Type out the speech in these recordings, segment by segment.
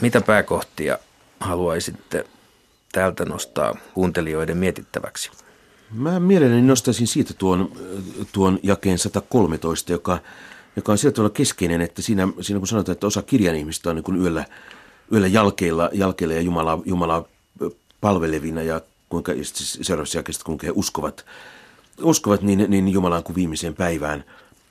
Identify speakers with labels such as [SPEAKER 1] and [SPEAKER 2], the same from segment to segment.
[SPEAKER 1] Mitä pääkohtia haluaisitte täältä nostaa kuuntelijoiden mietittäväksi?
[SPEAKER 2] Mä mielelläni nostaisin siitä tuon, tuon jakeen 113, joka, joka on sillä tavalla keskeinen, että siinä, siinä kun sanotaan, että osa kirjan ihmistä on niin yöllä, yöllä jalkeilla, jalkeilla ja Jumala, Jumala palvelevina ja kuinka seuraavassa jakeessa, kuinka he uskovat, uskovat niin, niin Jumalaan kuin viimeiseen päivään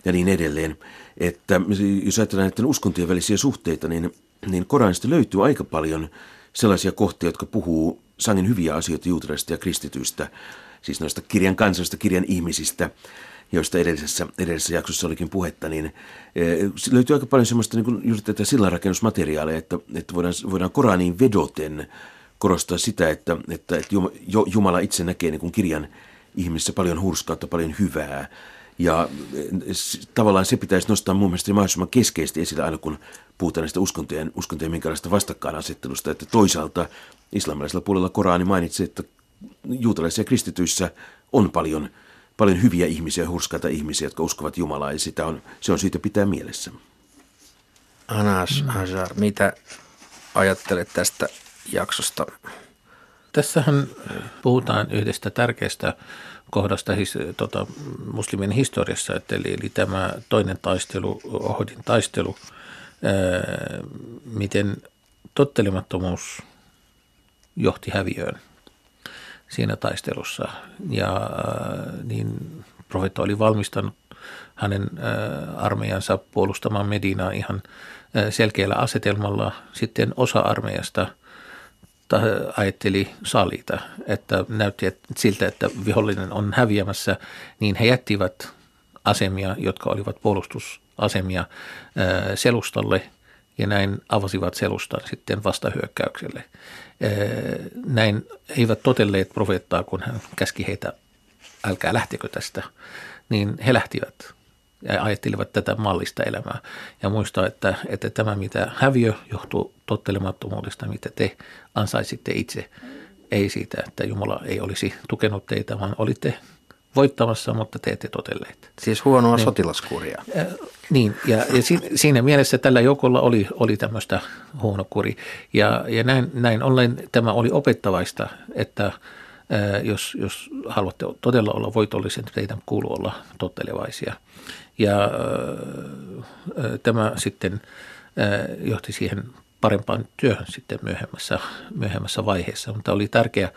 [SPEAKER 2] ja niin edelleen. Että jos ajatellaan näiden uskontojen välisiä suhteita, niin, niin Koranista löytyy aika paljon sellaisia kohtia, jotka puhuu sangen hyviä asioita juutalaisista ja kristityistä, siis noista kirjan kansoista, kirjan ihmisistä, joista edellisessä, edellisessä jaksossa olikin puhetta, niin e, löytyy aika paljon semmoista niin juuri tätä sillanrakennusmateriaalia, että, että voidaan, voidaan Koraniin vedoten korostaa sitä, että, että, että Jumala itse näkee niin kuin kirjan ihmisissä paljon hurskautta, paljon hyvää. Ja e, tavallaan se pitäisi nostaa mun mielestä mahdollisimman keskeisesti esille aina, kun puhutaan näistä uskontojen, uskontojen minkälaista vastakkainasettelusta, että toisaalta islamilaisella puolella Korani mainitsee, että juutalaisissa ja kristityissä on paljon, paljon hyviä ihmisiä, hurskaita ihmisiä, jotka uskovat Jumalaa, ja sitä on, se on syytä pitää mielessä.
[SPEAKER 1] Anas Hajar, mitä ajattelet tästä jaksosta?
[SPEAKER 3] Tässähän puhutaan yhdestä tärkeästä kohdasta his, tota, muslimin historiassa, että eli, eli tämä toinen taistelu, Ohodin taistelu, ää, miten tottelemattomuus johti häviöön siinä taistelussa. Ja äh, niin profeetta oli valmistanut hänen armeijansa puolustamaan Medinaa ihan selkeällä asetelmalla. Sitten osa armeijasta ajatteli salita, että näytti siltä, että vihollinen on häviämässä, niin he jättivät asemia, jotka olivat puolustusasemia selustalle – ja näin avasivat selustan sitten vastahyökkäykselle. Näin eivät totelleet profeettaa, kun hän käski heitä, älkää lähtekö tästä, niin he lähtivät ja ajattelivat tätä mallista elämää. Ja muistaa, että, että tämä mitä häviö johtuu tottelemattomuudesta, mitä te ansaisitte itse, ei siitä, että Jumala ei olisi tukenut teitä, vaan olitte voittamassa, mutta te ette totelleet.
[SPEAKER 1] Siis huonoa niin, sotilaskuria.
[SPEAKER 3] Äh, niin, ja, ja si, siinä mielessä tällä joukolla oli, oli tämmöistä huonokuri. Ja, ja näin, näin ollen tämä oli opettavaista, että äh, jos, jos haluatte todella olla voitollisen, teidän kuuluu olla tottelevaisia. Ja tämä sitten johti siihen parempaan työhön sitten myöhemmässä, myöhemmässä vaiheessa. Mutta oli tärkeää,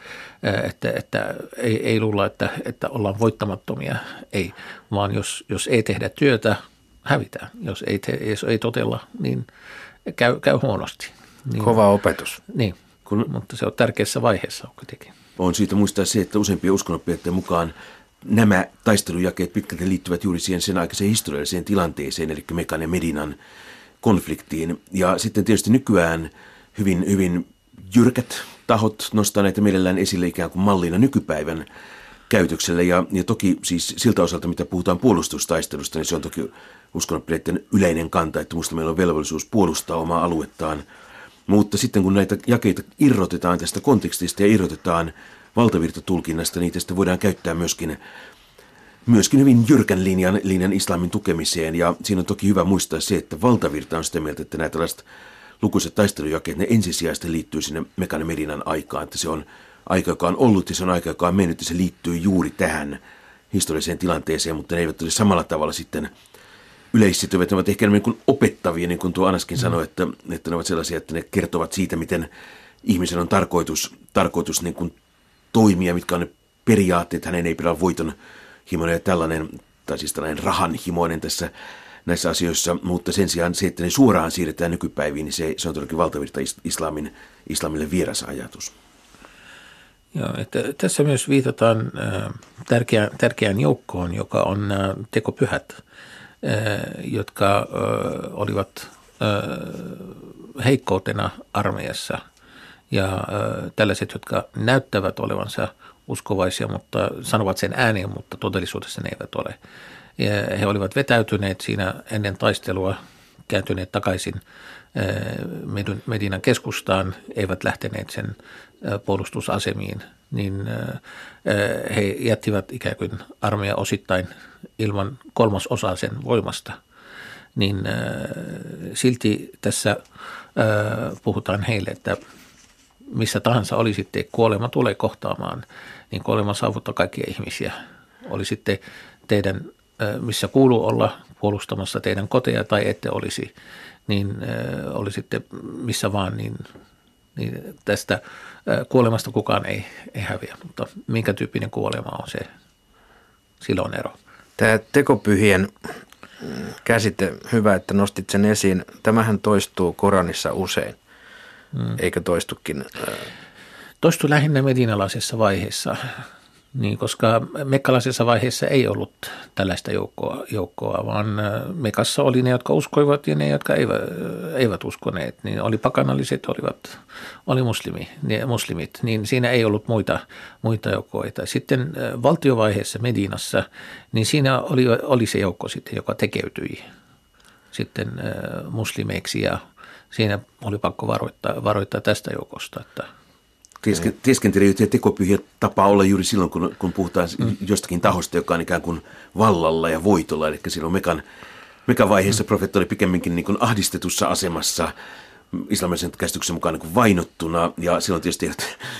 [SPEAKER 3] että, että ei, ei luulla, että, että ollaan voittamattomia, ei, vaan jos, jos ei tehdä työtä, hävitään. Jos ei, te, jos ei totella, niin käy, käy huonosti. Niin,
[SPEAKER 1] Kova opetus.
[SPEAKER 3] Niin, kun, mutta se on tärkeässä vaiheessa kuitenkin.
[SPEAKER 2] On siitä muistaa se, että useimpien uskonnoppijoiden mukaan nämä taistelujakeet pitkälti liittyvät juuri siihen sen aikaiseen historialliseen tilanteeseen, eli Mekan ja Medinan konfliktiin. Ja sitten tietysti nykyään hyvin, hyvin jyrkät tahot nostaa näitä mielellään esille ikään kuin mallina nykypäivän käytökselle. Ja, ja toki siis siltä osalta, mitä puhutaan puolustustaistelusta, niin se on toki uskonnoppineiden yleinen kanta, että minusta meillä on velvollisuus puolustaa omaa aluettaan. Mutta sitten kun näitä jakeita irrotetaan tästä kontekstista ja irrotetaan valtavirtatulkinnasta, niin tästä voidaan käyttää myöskin myöskin hyvin jyrkän linjan, linjan islamin tukemiseen. Ja siinä on toki hyvä muistaa se, että valtavirta on sitä mieltä, että nämä tällaiset lukuiset taistelujakeet, ne ensisijaisesti liittyy sinne Mekan Medinan aikaan. Että se on aika, joka on ollut ja se on aika, joka on mennyt ja se liittyy juuri tähän historialliseen tilanteeseen, mutta ne eivät ole samalla tavalla sitten yleissitovia. Ne ovat ehkä enemmän kuin opettavia, niin kuin tuo Anaskin mm. sanoi, että, että ne ovat sellaisia, että ne kertovat siitä, miten ihmisen on tarkoitus, tarkoitus niin kuin toimia, mitkä on ne periaatteet. Hänen ei pidä voiton himoinen ja tällainen, tai siis tällainen rahanhimoinen tässä näissä asioissa, mutta sen sijaan se, että ne suoraan siirretään nykypäiviin, niin se, se on todellakin valtavirta islamin, islamille vieras ajatus.
[SPEAKER 3] Joo, että tässä myös viitataan äh, tärkeään, tärkeään joukkoon, joka on nämä äh, tekopyhät, äh, jotka olivat heikkoutena armeijassa. Ja tällaiset, jotka näyttävät olevansa uskovaisia, mutta sanovat sen ääneen, mutta todellisuudessa ne eivät ole. Ja he olivat vetäytyneet siinä ennen taistelua, kääntyneet takaisin Medinan keskustaan, eivät lähteneet sen puolustusasemiin, niin he jättivät ikään kuin armeija osittain ilman kolmasosaa sen voimasta. niin silti tässä puhutaan heille, että missä tahansa oli sitten, kuolema tulee kohtaamaan, niin kuolema saavuttaa kaikkia ihmisiä. Oli sitten teidän, missä kuuluu olla puolustamassa teidän koteja tai ette olisi, niin oli sitten missä vaan, niin, niin tästä kuolemasta kukaan ei, ei häviä. Mutta minkä tyyppinen kuolema on se, silloin ero.
[SPEAKER 1] Tämä tekopyhien käsite, hyvä, että nostit sen esiin. Tämähän toistuu Koranissa usein, hmm. eikä toistukin.
[SPEAKER 3] Toistuu lähinnä medinalaisessa vaiheessa. Niin, koska mekkalaisessa vaiheessa ei ollut tällaista joukkoa, joukkoa, vaan äh, Mekassa oli ne, jotka uskoivat ja ne, jotka eivät, eivät uskoneet. Niin oli pakanalliset, olivat, oli muslimi, ne muslimit, niin siinä ei ollut muita, muita joukkoita. Sitten äh, valtiovaiheessa Medinassa, niin siinä oli, oli se joukko sitten, joka tekeytyi sitten äh, muslimeiksi ja siinä oli pakko varoittaa, varoittaa tästä joukosta, että –
[SPEAKER 2] Tieskentelijät ja tekopyhiä tapaa olla juuri silloin, kun, kun puhutaan mm. jostakin tahosta, joka on ikään kuin vallalla ja voitolla. Eli silloin mekan, mekan vaiheessa mm. profeetta oli pikemminkin niin kuin ahdistetussa asemassa islamisen käsityksen mukaan niin kuin vainottuna. Ja silloin tietysti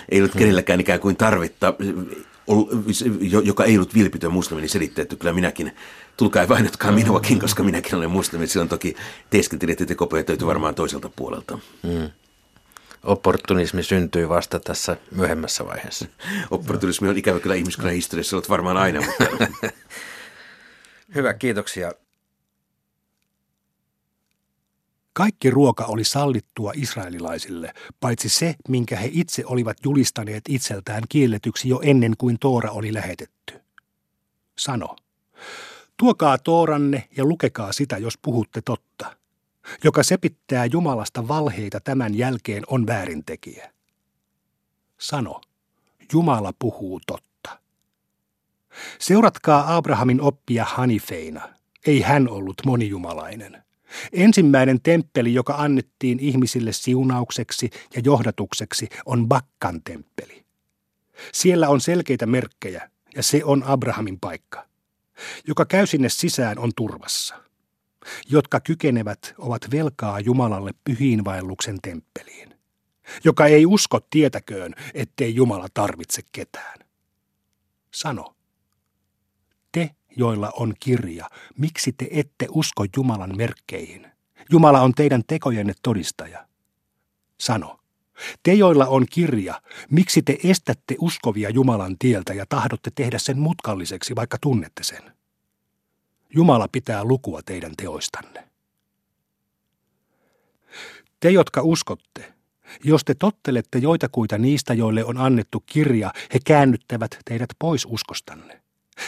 [SPEAKER 2] ei ollut mm. kenelläkään ikään kuin tarvetta, joka ei ollut vilpitön muslimi, niin selittää, että kyllä minäkin, tulkaa vainotkaa minuakin, koska minäkin olen muslimi. Silloin toki teeskentelijät ja tekopyhät löytyi varmaan toiselta puolelta. Mm
[SPEAKER 1] opportunismi syntyi vasta tässä myöhemmässä vaiheessa.
[SPEAKER 2] Opportunismi on ikävä kyllä ihmiskunnan historiassa ollut varmaan aina. Mutta...
[SPEAKER 1] Hyvä, kiitoksia.
[SPEAKER 4] Kaikki ruoka oli sallittua israelilaisille, paitsi se, minkä he itse olivat julistaneet itseltään kielletyksi jo ennen kuin Toora oli lähetetty. Sano, tuokaa Tooranne ja lukekaa sitä, jos puhutte totta – joka sepittää Jumalasta valheita tämän jälkeen on väärintekijä. Sano, Jumala puhuu totta. Seuratkaa Abrahamin oppia Hanifeina. Ei hän ollut monijumalainen. Ensimmäinen temppeli, joka annettiin ihmisille siunaukseksi ja johdatukseksi, on Bakkan temppeli. Siellä on selkeitä merkkejä, ja se on Abrahamin paikka. Joka käy sinne sisään on turvassa jotka kykenevät ovat velkaa Jumalalle pyhiinvaelluksen temppeliin. Joka ei usko tietäköön, ettei Jumala tarvitse ketään. Sano, te, joilla on kirja, miksi te ette usko Jumalan merkkeihin? Jumala on teidän tekojenne todistaja. Sano, te, joilla on kirja, miksi te estätte uskovia Jumalan tieltä ja tahdotte tehdä sen mutkalliseksi, vaikka tunnette sen? Jumala pitää lukua teidän teoistanne. Te, jotka uskotte, jos te tottelette joitakuita niistä, joille on annettu kirja, he käännyttävät teidät pois uskostanne.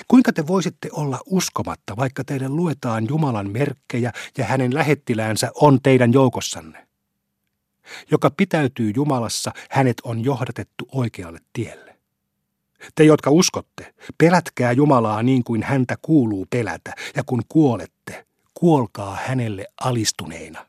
[SPEAKER 4] Kuinka te voisitte olla uskomatta, vaikka teille luetaan Jumalan merkkejä ja hänen lähettiläänsä on teidän joukossanne? Joka pitäytyy Jumalassa, hänet on johdatettu oikealle tielle. Te, jotka uskotte, pelätkää Jumalaa niin kuin häntä kuuluu pelätä, ja kun kuolette, kuolkaa hänelle alistuneina.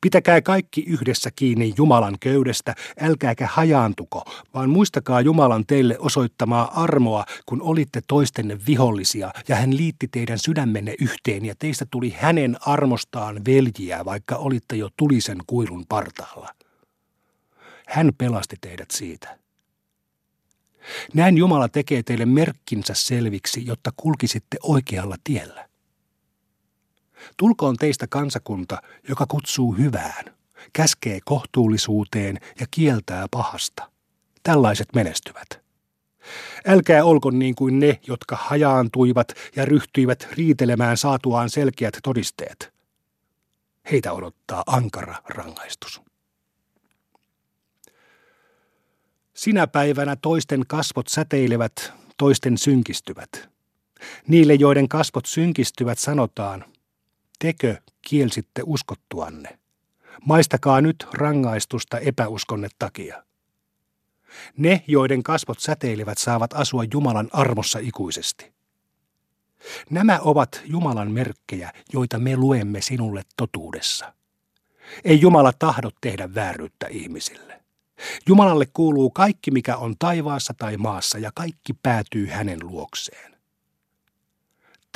[SPEAKER 4] Pitäkää kaikki yhdessä kiinni Jumalan köydestä, älkääkä hajaantuko, vaan muistakaa Jumalan teille osoittamaa armoa, kun olitte toistenne vihollisia, ja hän liitti teidän sydämenne yhteen, ja teistä tuli hänen armostaan veljiä, vaikka olitte jo tulisen kuilun partaalla. Hän pelasti teidät siitä. Näin Jumala tekee teille merkkinsä selviksi, jotta kulkisitte oikealla tiellä. Tulkoon teistä kansakunta, joka kutsuu hyvään, käskee kohtuullisuuteen ja kieltää pahasta. Tällaiset menestyvät. Älkää olko niin kuin ne, jotka hajaantuivat ja ryhtyivät riitelemään saatuaan selkeät todisteet. Heitä odottaa ankara rangaistus. Sinä päivänä toisten kasvot säteilevät, toisten synkistyvät. Niille, joiden kasvot synkistyvät, sanotaan, tekö kielsitte uskottuanne. Maistakaa nyt rangaistusta epäuskonne takia. Ne, joiden kasvot säteilevät, saavat asua Jumalan armossa ikuisesti. Nämä ovat Jumalan merkkejä, joita me luemme sinulle totuudessa. Ei Jumala tahdo tehdä vääryyttä ihmisille. Jumalalle kuuluu kaikki, mikä on taivaassa tai maassa, ja kaikki päätyy hänen luokseen.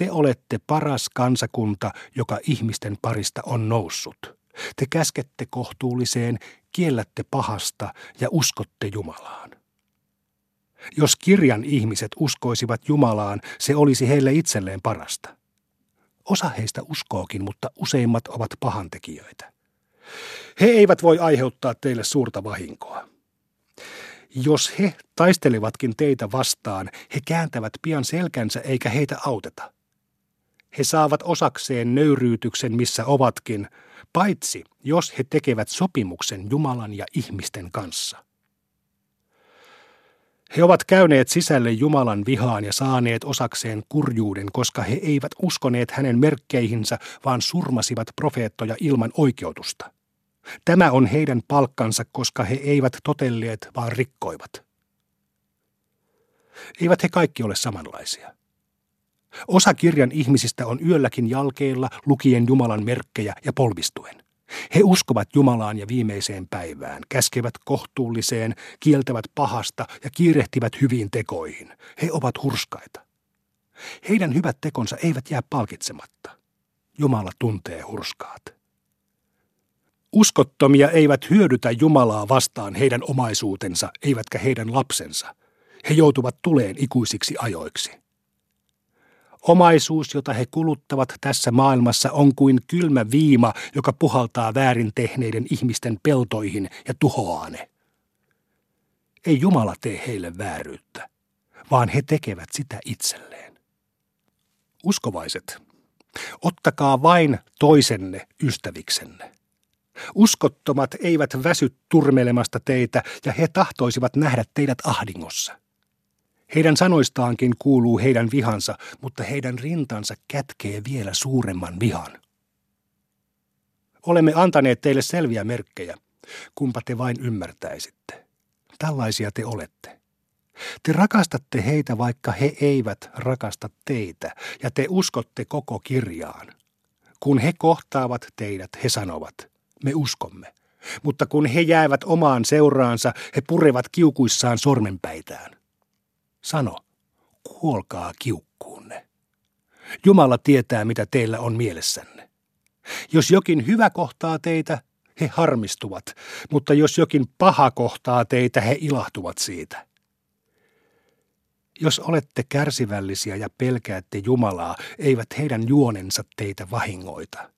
[SPEAKER 4] Te olette paras kansakunta, joka ihmisten parista on noussut. Te käskette kohtuulliseen, kiellätte pahasta ja uskotte Jumalaan. Jos kirjan ihmiset uskoisivat Jumalaan, se olisi heille itselleen parasta. Osa heistä uskookin, mutta useimmat ovat pahantekijöitä. He eivät voi aiheuttaa teille suurta vahinkoa. Jos he taistelevatkin teitä vastaan, he kääntävät pian selkänsä eikä heitä auteta. He saavat osakseen nöyryytyksen, missä ovatkin, paitsi jos he tekevät sopimuksen Jumalan ja ihmisten kanssa. He ovat käyneet sisälle Jumalan vihaan ja saaneet osakseen kurjuuden, koska he eivät uskoneet hänen merkkeihinsä, vaan surmasivat profeettoja ilman oikeutusta. Tämä on heidän palkkansa, koska he eivät totelleet, vaan rikkoivat. Eivät he kaikki ole samanlaisia. Osa kirjan ihmisistä on yölläkin jalkeilla lukien Jumalan merkkejä ja polvistuen. He uskovat Jumalaan ja viimeiseen päivään, käskevät kohtuulliseen, kieltävät pahasta ja kiirehtivät hyviin tekoihin. He ovat hurskaita. Heidän hyvät tekonsa eivät jää palkitsematta. Jumala tuntee hurskaat. Uskottomia eivät hyödytä Jumalaa vastaan heidän omaisuutensa, eivätkä heidän lapsensa. He joutuvat tuleen ikuisiksi ajoiksi. Omaisuus, jota he kuluttavat tässä maailmassa, on kuin kylmä viima, joka puhaltaa väärin tehneiden ihmisten peltoihin ja tuhoaa ne. Ei Jumala tee heille vääryyttä, vaan he tekevät sitä itselleen. Uskovaiset, ottakaa vain toisenne ystäviksenne. Uskottomat eivät väsy turmelemasta teitä ja he tahtoisivat nähdä teidät ahdingossa. Heidän sanoistaankin kuuluu heidän vihansa, mutta heidän rintansa kätkee vielä suuremman vihan. Olemme antaneet teille selviä merkkejä, kumpa te vain ymmärtäisitte. Tällaisia te olette. Te rakastatte heitä, vaikka he eivät rakasta teitä, ja te uskotte koko kirjaan. Kun he kohtaavat teidät, he sanovat, me uskomme. Mutta kun he jäävät omaan seuraansa, he purevat kiukuissaan sormenpäitään. Sano, kuolkaa kiukkuunne. Jumala tietää, mitä teillä on mielessänne. Jos jokin hyvä kohtaa teitä, he harmistuvat, mutta jos jokin paha kohtaa teitä, he ilahtuvat siitä. Jos olette kärsivällisiä ja pelkäätte Jumalaa, eivät heidän juonensa teitä vahingoita.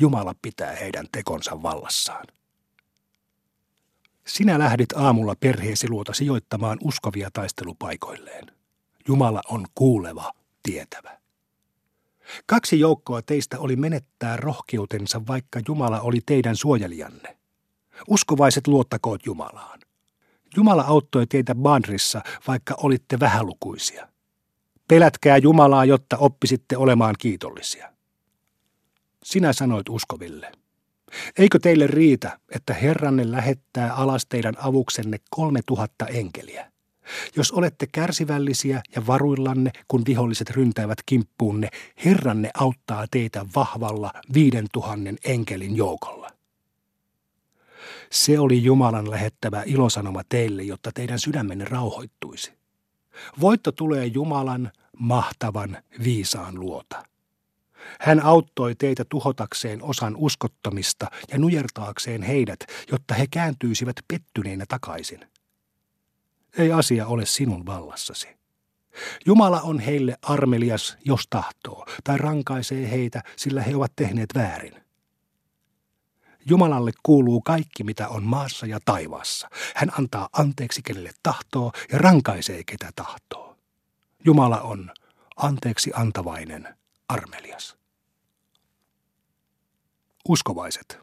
[SPEAKER 4] Jumala pitää heidän tekonsa vallassaan. Sinä lähdit aamulla perheesi luota sijoittamaan uskovia taistelupaikoilleen. Jumala on kuuleva, tietävä. Kaksi joukkoa teistä oli menettää rohkeutensa, vaikka Jumala oli teidän suojelijanne. Uskovaiset luottakoot Jumalaan. Jumala auttoi teitä Badrissa, vaikka olitte vähälukuisia. Pelätkää Jumalaa, jotta oppisitte olemaan kiitollisia. Sinä sanoit uskoville. Eikö teille riitä, että Herranne lähettää alas teidän avuksenne kolme tuhatta enkeliä? Jos olette kärsivällisiä ja varuillanne, kun viholliset ryntäävät kimppuunne, Herranne auttaa teitä vahvalla viiden tuhannen enkelin joukolla. Se oli Jumalan lähettävä ilosanoma teille, jotta teidän sydämenne rauhoittuisi. Voitto tulee Jumalan mahtavan viisaan luota. Hän auttoi teitä tuhotakseen osan uskottomista ja nujertaakseen heidät, jotta he kääntyisivät pettyneinä takaisin. Ei asia ole sinun vallassasi. Jumala on heille armelias, jos tahtoo, tai rankaisee heitä, sillä he ovat tehneet väärin. Jumalalle kuuluu kaikki, mitä on maassa ja taivaassa. Hän antaa anteeksi, kenelle tahtoo, ja rankaisee, ketä tahtoo. Jumala on anteeksi antavainen, armelias. Uskovaiset,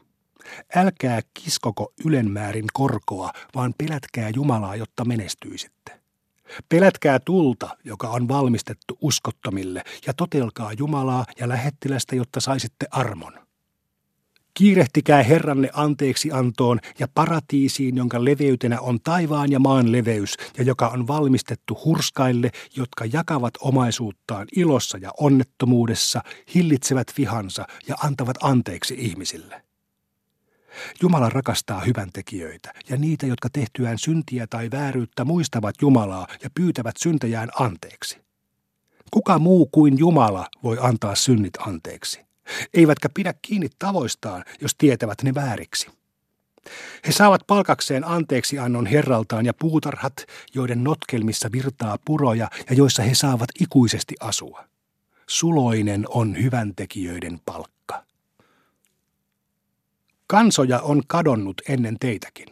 [SPEAKER 4] älkää kiskoko ylenmäärin korkoa, vaan pelätkää Jumalaa, jotta menestyisitte. Pelätkää tulta, joka on valmistettu uskottomille, ja totelkaa Jumalaa ja lähettilästä, jotta saisitte armon. Kiirehtikää Herranne anteeksi antoon ja paratiisiin, jonka leveytenä on taivaan ja maan leveys ja joka on valmistettu hurskaille, jotka jakavat omaisuuttaan ilossa ja onnettomuudessa, hillitsevät vihansa ja antavat anteeksi ihmisille. Jumala rakastaa hyvän tekijöitä ja niitä, jotka tehtyään syntiä tai vääryyttä muistavat Jumalaa ja pyytävät syntejään anteeksi. Kuka muu kuin Jumala voi antaa synnit anteeksi? Eivätkä pidä kiinni tavoistaan, jos tietävät ne vääriksi. He saavat palkakseen anteeksi annon herraltaan ja puutarhat, joiden notkelmissa virtaa puroja ja joissa he saavat ikuisesti asua. Suloinen on hyväntekijöiden palkka. Kansoja on kadonnut ennen teitäkin.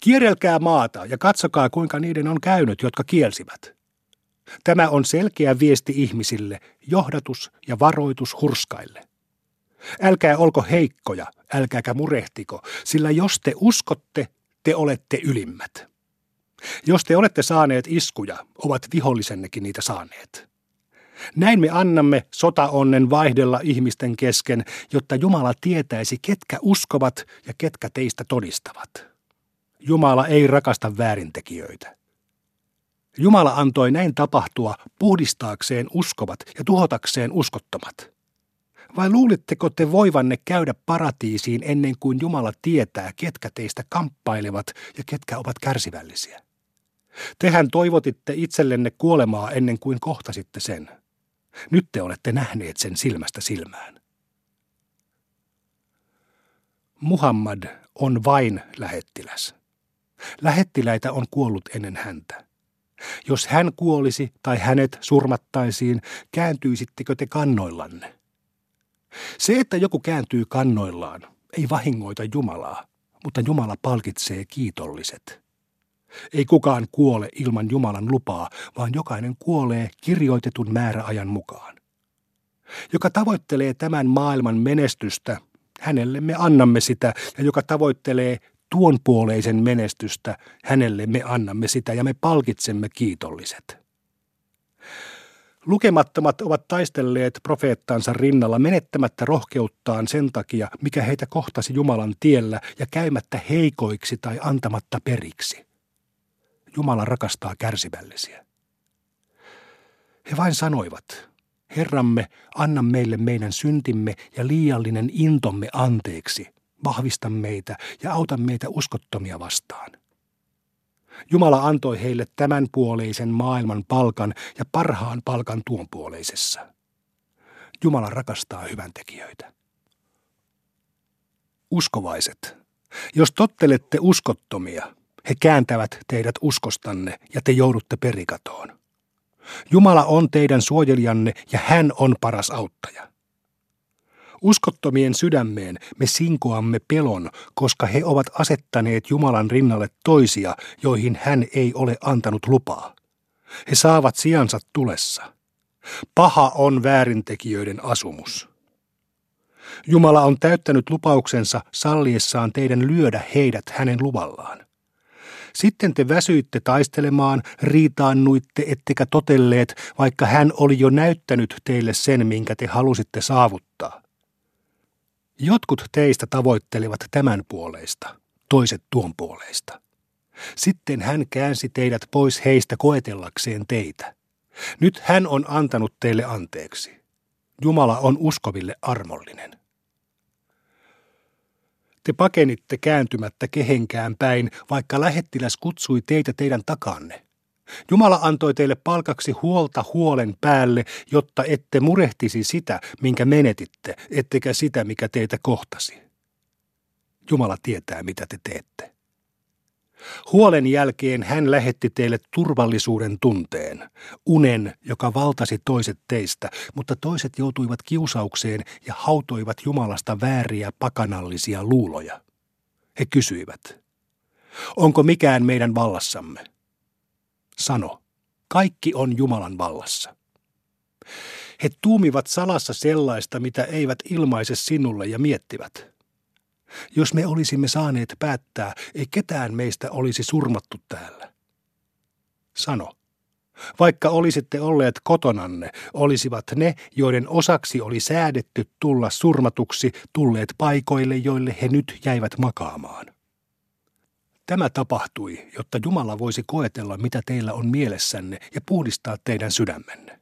[SPEAKER 4] Kierrelkää maata ja katsokaa, kuinka niiden on käynyt, jotka kielsivät. Tämä on selkeä viesti ihmisille, johdatus ja varoitus hurskaille. Älkää olko heikkoja, älkääkä murehtiko, sillä jos te uskotte, te olette ylimmät. Jos te olette saaneet iskuja, ovat vihollisennekin niitä saaneet. Näin me annamme sotaonnen vaihdella ihmisten kesken, jotta Jumala tietäisi, ketkä uskovat ja ketkä teistä todistavat. Jumala ei rakasta väärintekijöitä. Jumala antoi näin tapahtua puhdistaakseen uskovat ja tuhotakseen uskottomat. Vai luulitteko te voivanne käydä paratiisiin ennen kuin Jumala tietää, ketkä teistä kamppailevat ja ketkä ovat kärsivällisiä? Tehän toivotitte itsellenne kuolemaa ennen kuin kohtasitte sen. Nyt te olette nähneet sen silmästä silmään. Muhammad on vain lähettiläs. Lähettiläitä on kuollut ennen häntä. Jos hän kuolisi tai hänet surmattaisiin, kääntyisittekö te kannoillanne? Se, että joku kääntyy kannoillaan, ei vahingoita Jumalaa, mutta Jumala palkitsee kiitolliset. Ei kukaan kuole ilman Jumalan lupaa, vaan jokainen kuolee kirjoitetun määräajan mukaan. Joka tavoittelee tämän maailman menestystä, hänelle me annamme sitä, ja joka tavoittelee tuon puoleisen menestystä, hänelle me annamme sitä ja me palkitsemme kiitolliset. Lukemattomat ovat taistelleet profeettansa rinnalla menettämättä rohkeuttaan sen takia, mikä heitä kohtasi Jumalan tiellä ja käymättä heikoiksi tai antamatta periksi. Jumala rakastaa kärsivällisiä. He vain sanoivat, Herramme, anna meille meidän syntimme ja liiallinen intomme anteeksi, vahvista meitä ja auta meitä uskottomia vastaan. Jumala antoi heille tämän puoleisen maailman palkan ja parhaan palkan tuon puoleisessa. Jumala rakastaa hyväntekijöitä. Uskovaiset, jos tottelette uskottomia, he kääntävät teidät uskostanne ja te joudutte perikatoon. Jumala on teidän suojelijanne ja hän on paras auttaja. Uskottomien sydämeen me sinkoamme pelon, koska he ovat asettaneet Jumalan rinnalle toisia, joihin hän ei ole antanut lupaa. He saavat sijansa tulessa. Paha on väärintekijöiden asumus. Jumala on täyttänyt lupauksensa salliessaan teidän lyödä heidät hänen luvallaan. Sitten te väsyitte taistelemaan, riitaannuitte ettekä totelleet, vaikka hän oli jo näyttänyt teille sen, minkä te halusitte saavuttaa. Jotkut teistä tavoittelivat tämän puoleista, toiset tuon puoleista. Sitten hän käänsi teidät pois heistä koetellakseen teitä. Nyt hän on antanut teille anteeksi. Jumala on uskoville armollinen. Te pakenitte kääntymättä kehenkään päin, vaikka lähettiläs kutsui teitä teidän takanne. Jumala antoi teille palkaksi huolta huolen päälle, jotta ette murehtisi sitä, minkä menetitte, ettekä sitä, mikä teitä kohtasi. Jumala tietää, mitä te teette. Huolen jälkeen hän lähetti teille turvallisuuden tunteen, unen, joka valtasi toiset teistä, mutta toiset joutuivat kiusaukseen ja hautoivat Jumalasta vääriä pakanallisia luuloja. He kysyivät, onko mikään meidän vallassamme? Sano, kaikki on Jumalan vallassa. He tuumivat salassa sellaista, mitä eivät ilmaise sinulle ja miettivät. Jos me olisimme saaneet päättää, ei ketään meistä olisi surmattu täällä. Sano, vaikka olisitte olleet kotonanne, olisivat ne, joiden osaksi oli säädetty tulla surmatuksi, tulleet paikoille, joille he nyt jäivät makaamaan. Tämä tapahtui, jotta Jumala voisi koetella, mitä teillä on mielessänne ja puhdistaa teidän sydämenne.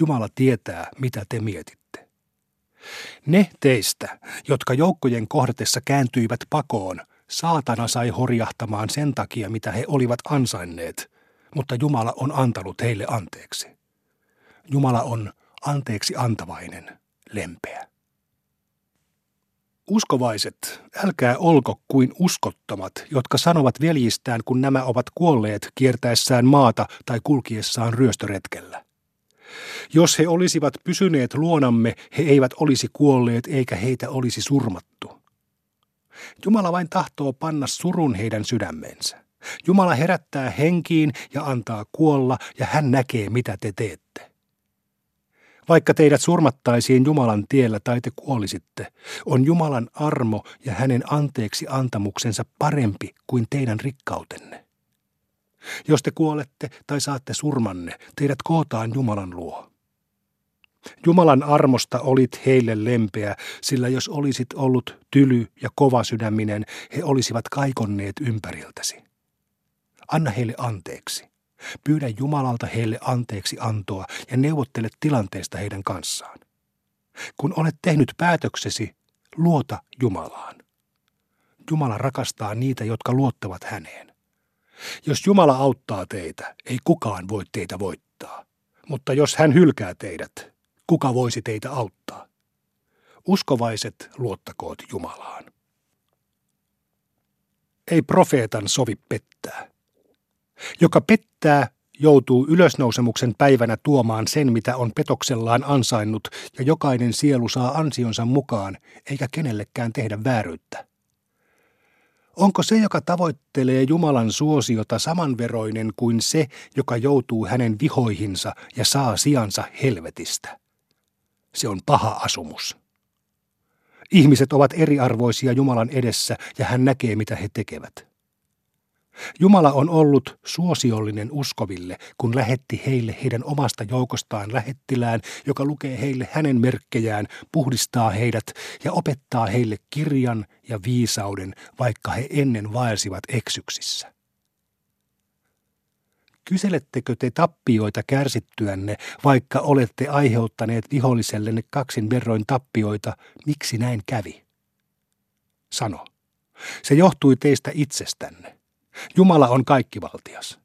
[SPEAKER 4] Jumala tietää, mitä te mietitte. Ne teistä, jotka joukkojen kohdatessa kääntyivät pakoon, saatana sai horjahtamaan sen takia, mitä he olivat ansainneet, mutta Jumala on antanut heille anteeksi. Jumala on anteeksi antavainen, lempeä. Uskovaiset, älkää olko kuin uskottomat, jotka sanovat veljistään, kun nämä ovat kuolleet kiertäessään maata tai kulkiessaan ryöstöretkellä. Jos he olisivat pysyneet luonamme, he eivät olisi kuolleet eikä heitä olisi surmattu. Jumala vain tahtoo panna surun heidän sydämensä. Jumala herättää henkiin ja antaa kuolla, ja hän näkee, mitä te teette. Vaikka teidät surmattaisiin Jumalan tiellä tai te kuolisitte, on Jumalan armo ja hänen anteeksi antamuksensa parempi kuin teidän rikkautenne. Jos te kuolette tai saatte surmanne, teidät kootaan Jumalan luo. Jumalan armosta olit heille lempeä, sillä jos olisit ollut tyly ja kovasydäminen, he olisivat kaikonneet ympäriltäsi. Anna heille anteeksi. Pyydä Jumalalta heille anteeksi antoa ja neuvottele tilanteesta heidän kanssaan. Kun olet tehnyt päätöksesi, luota Jumalaan. Jumala rakastaa niitä, jotka luottavat häneen. Jos Jumala auttaa teitä, ei kukaan voi teitä voittaa. Mutta jos hän hylkää teidät, kuka voisi teitä auttaa? Uskovaiset luottakoot Jumalaan. Ei profeetan sovi pettää. Joka pettää, joutuu ylösnousemuksen päivänä tuomaan sen, mitä on petoksellaan ansainnut, ja jokainen sielu saa ansionsa mukaan, eikä kenellekään tehdä vääryyttä. Onko se, joka tavoittelee Jumalan suosiota samanveroinen kuin se, joka joutuu hänen vihoihinsa ja saa sijansa helvetistä? Se on paha asumus. Ihmiset ovat eriarvoisia Jumalan edessä ja hän näkee, mitä he tekevät. Jumala on ollut suosiollinen uskoville, kun lähetti heille heidän omasta joukostaan lähettilään, joka lukee heille hänen merkkejään, puhdistaa heidät ja opettaa heille kirjan ja viisauden, vaikka he ennen vaelsivat eksyksissä. Kyselettekö te tappioita kärsittyänne, vaikka olette aiheuttaneet vihollisellenne kaksin verroin tappioita, miksi näin kävi? Sano. Se johtui teistä itsestänne. Jumala on kaikkivaltias.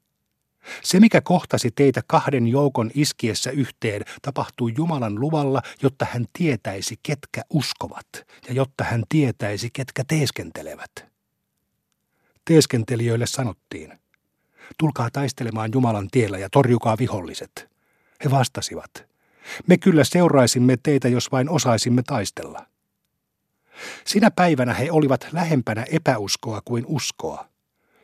[SPEAKER 4] Se, mikä kohtasi teitä kahden joukon iskiessä yhteen, tapahtui Jumalan luvalla, jotta hän tietäisi, ketkä uskovat, ja jotta hän tietäisi, ketkä teeskentelevät. Teeskentelijöille sanottiin, tulkaa taistelemaan Jumalan tiellä ja torjukaa viholliset. He vastasivat, me kyllä seuraisimme teitä, jos vain osaisimme taistella. Sinä päivänä he olivat lähempänä epäuskoa kuin uskoa.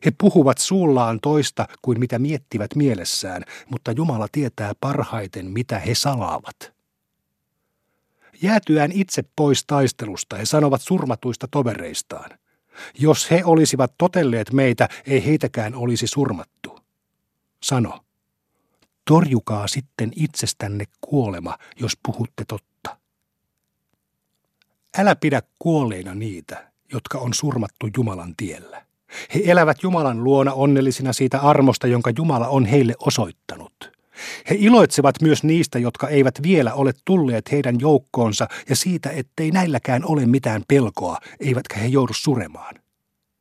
[SPEAKER 4] He puhuvat suullaan toista kuin mitä miettivät mielessään, mutta Jumala tietää parhaiten, mitä he salaavat. Jäätyään itse pois taistelusta he sanovat surmatuista tovereistaan. Jos he olisivat totelleet meitä, ei heitäkään olisi surmattu. Sano, torjukaa sitten itsestänne kuolema, jos puhutte totta. Älä pidä kuolleina niitä, jotka on surmattu Jumalan tiellä. He elävät Jumalan luona onnellisina siitä armosta, jonka Jumala on heille osoittanut. He iloitsevat myös niistä, jotka eivät vielä ole tulleet heidän joukkoonsa ja siitä, ettei näilläkään ole mitään pelkoa, eivätkä he joudu suremaan.